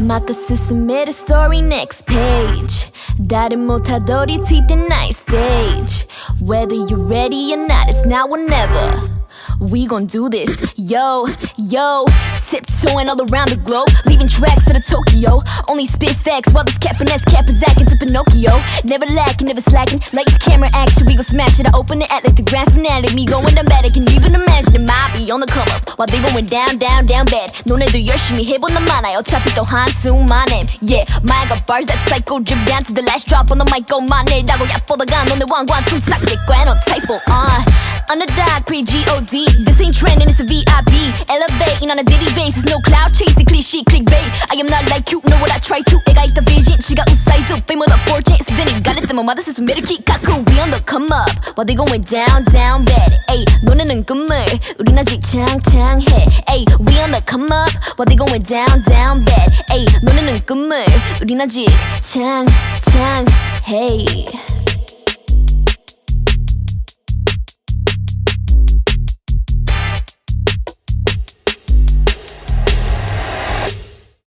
また進めるストーリー next page 誰もたどり着いてない stage Whether you're ready or not it's now or never We gon' do this Yo, yo Tiptoeing all around the globe Leaving tracks to the Tokyo Only spit facts while this cap and ass cap is acting to Pinocchio Never lacking, never slacking Lights, camera, action, we gon' smash it I open it, act like the grand finale Me going dramatic, can you even imagine it might be on the come up While they going down, down, down bad 너네도 열심히 해본 놈 많아 어차피 또 한숨만 해 Yeah, my got bars that psycho drip down to the last drop on the mic go my name 라고 얕보다가 너네 왕관 숨싹 내꺼 no typo uh Underdog, pre-G-O-D This ain't trending, it's a VIP Elevating on a daily basis No cloud chasing, cliche, clickbait I am not like you, know what I try to 애가 있다 vision 지가 웃사이즈 fame of the fortune 수준이 가릴 때마다 스스로 키 갖고 We on the come up While they going down, down bad Ay, 너네는 꿈을 우린 아직 창창해 Ay, we on the come up While they going down, down bad Ay, 너네는 꿈을 우린 아직 창창해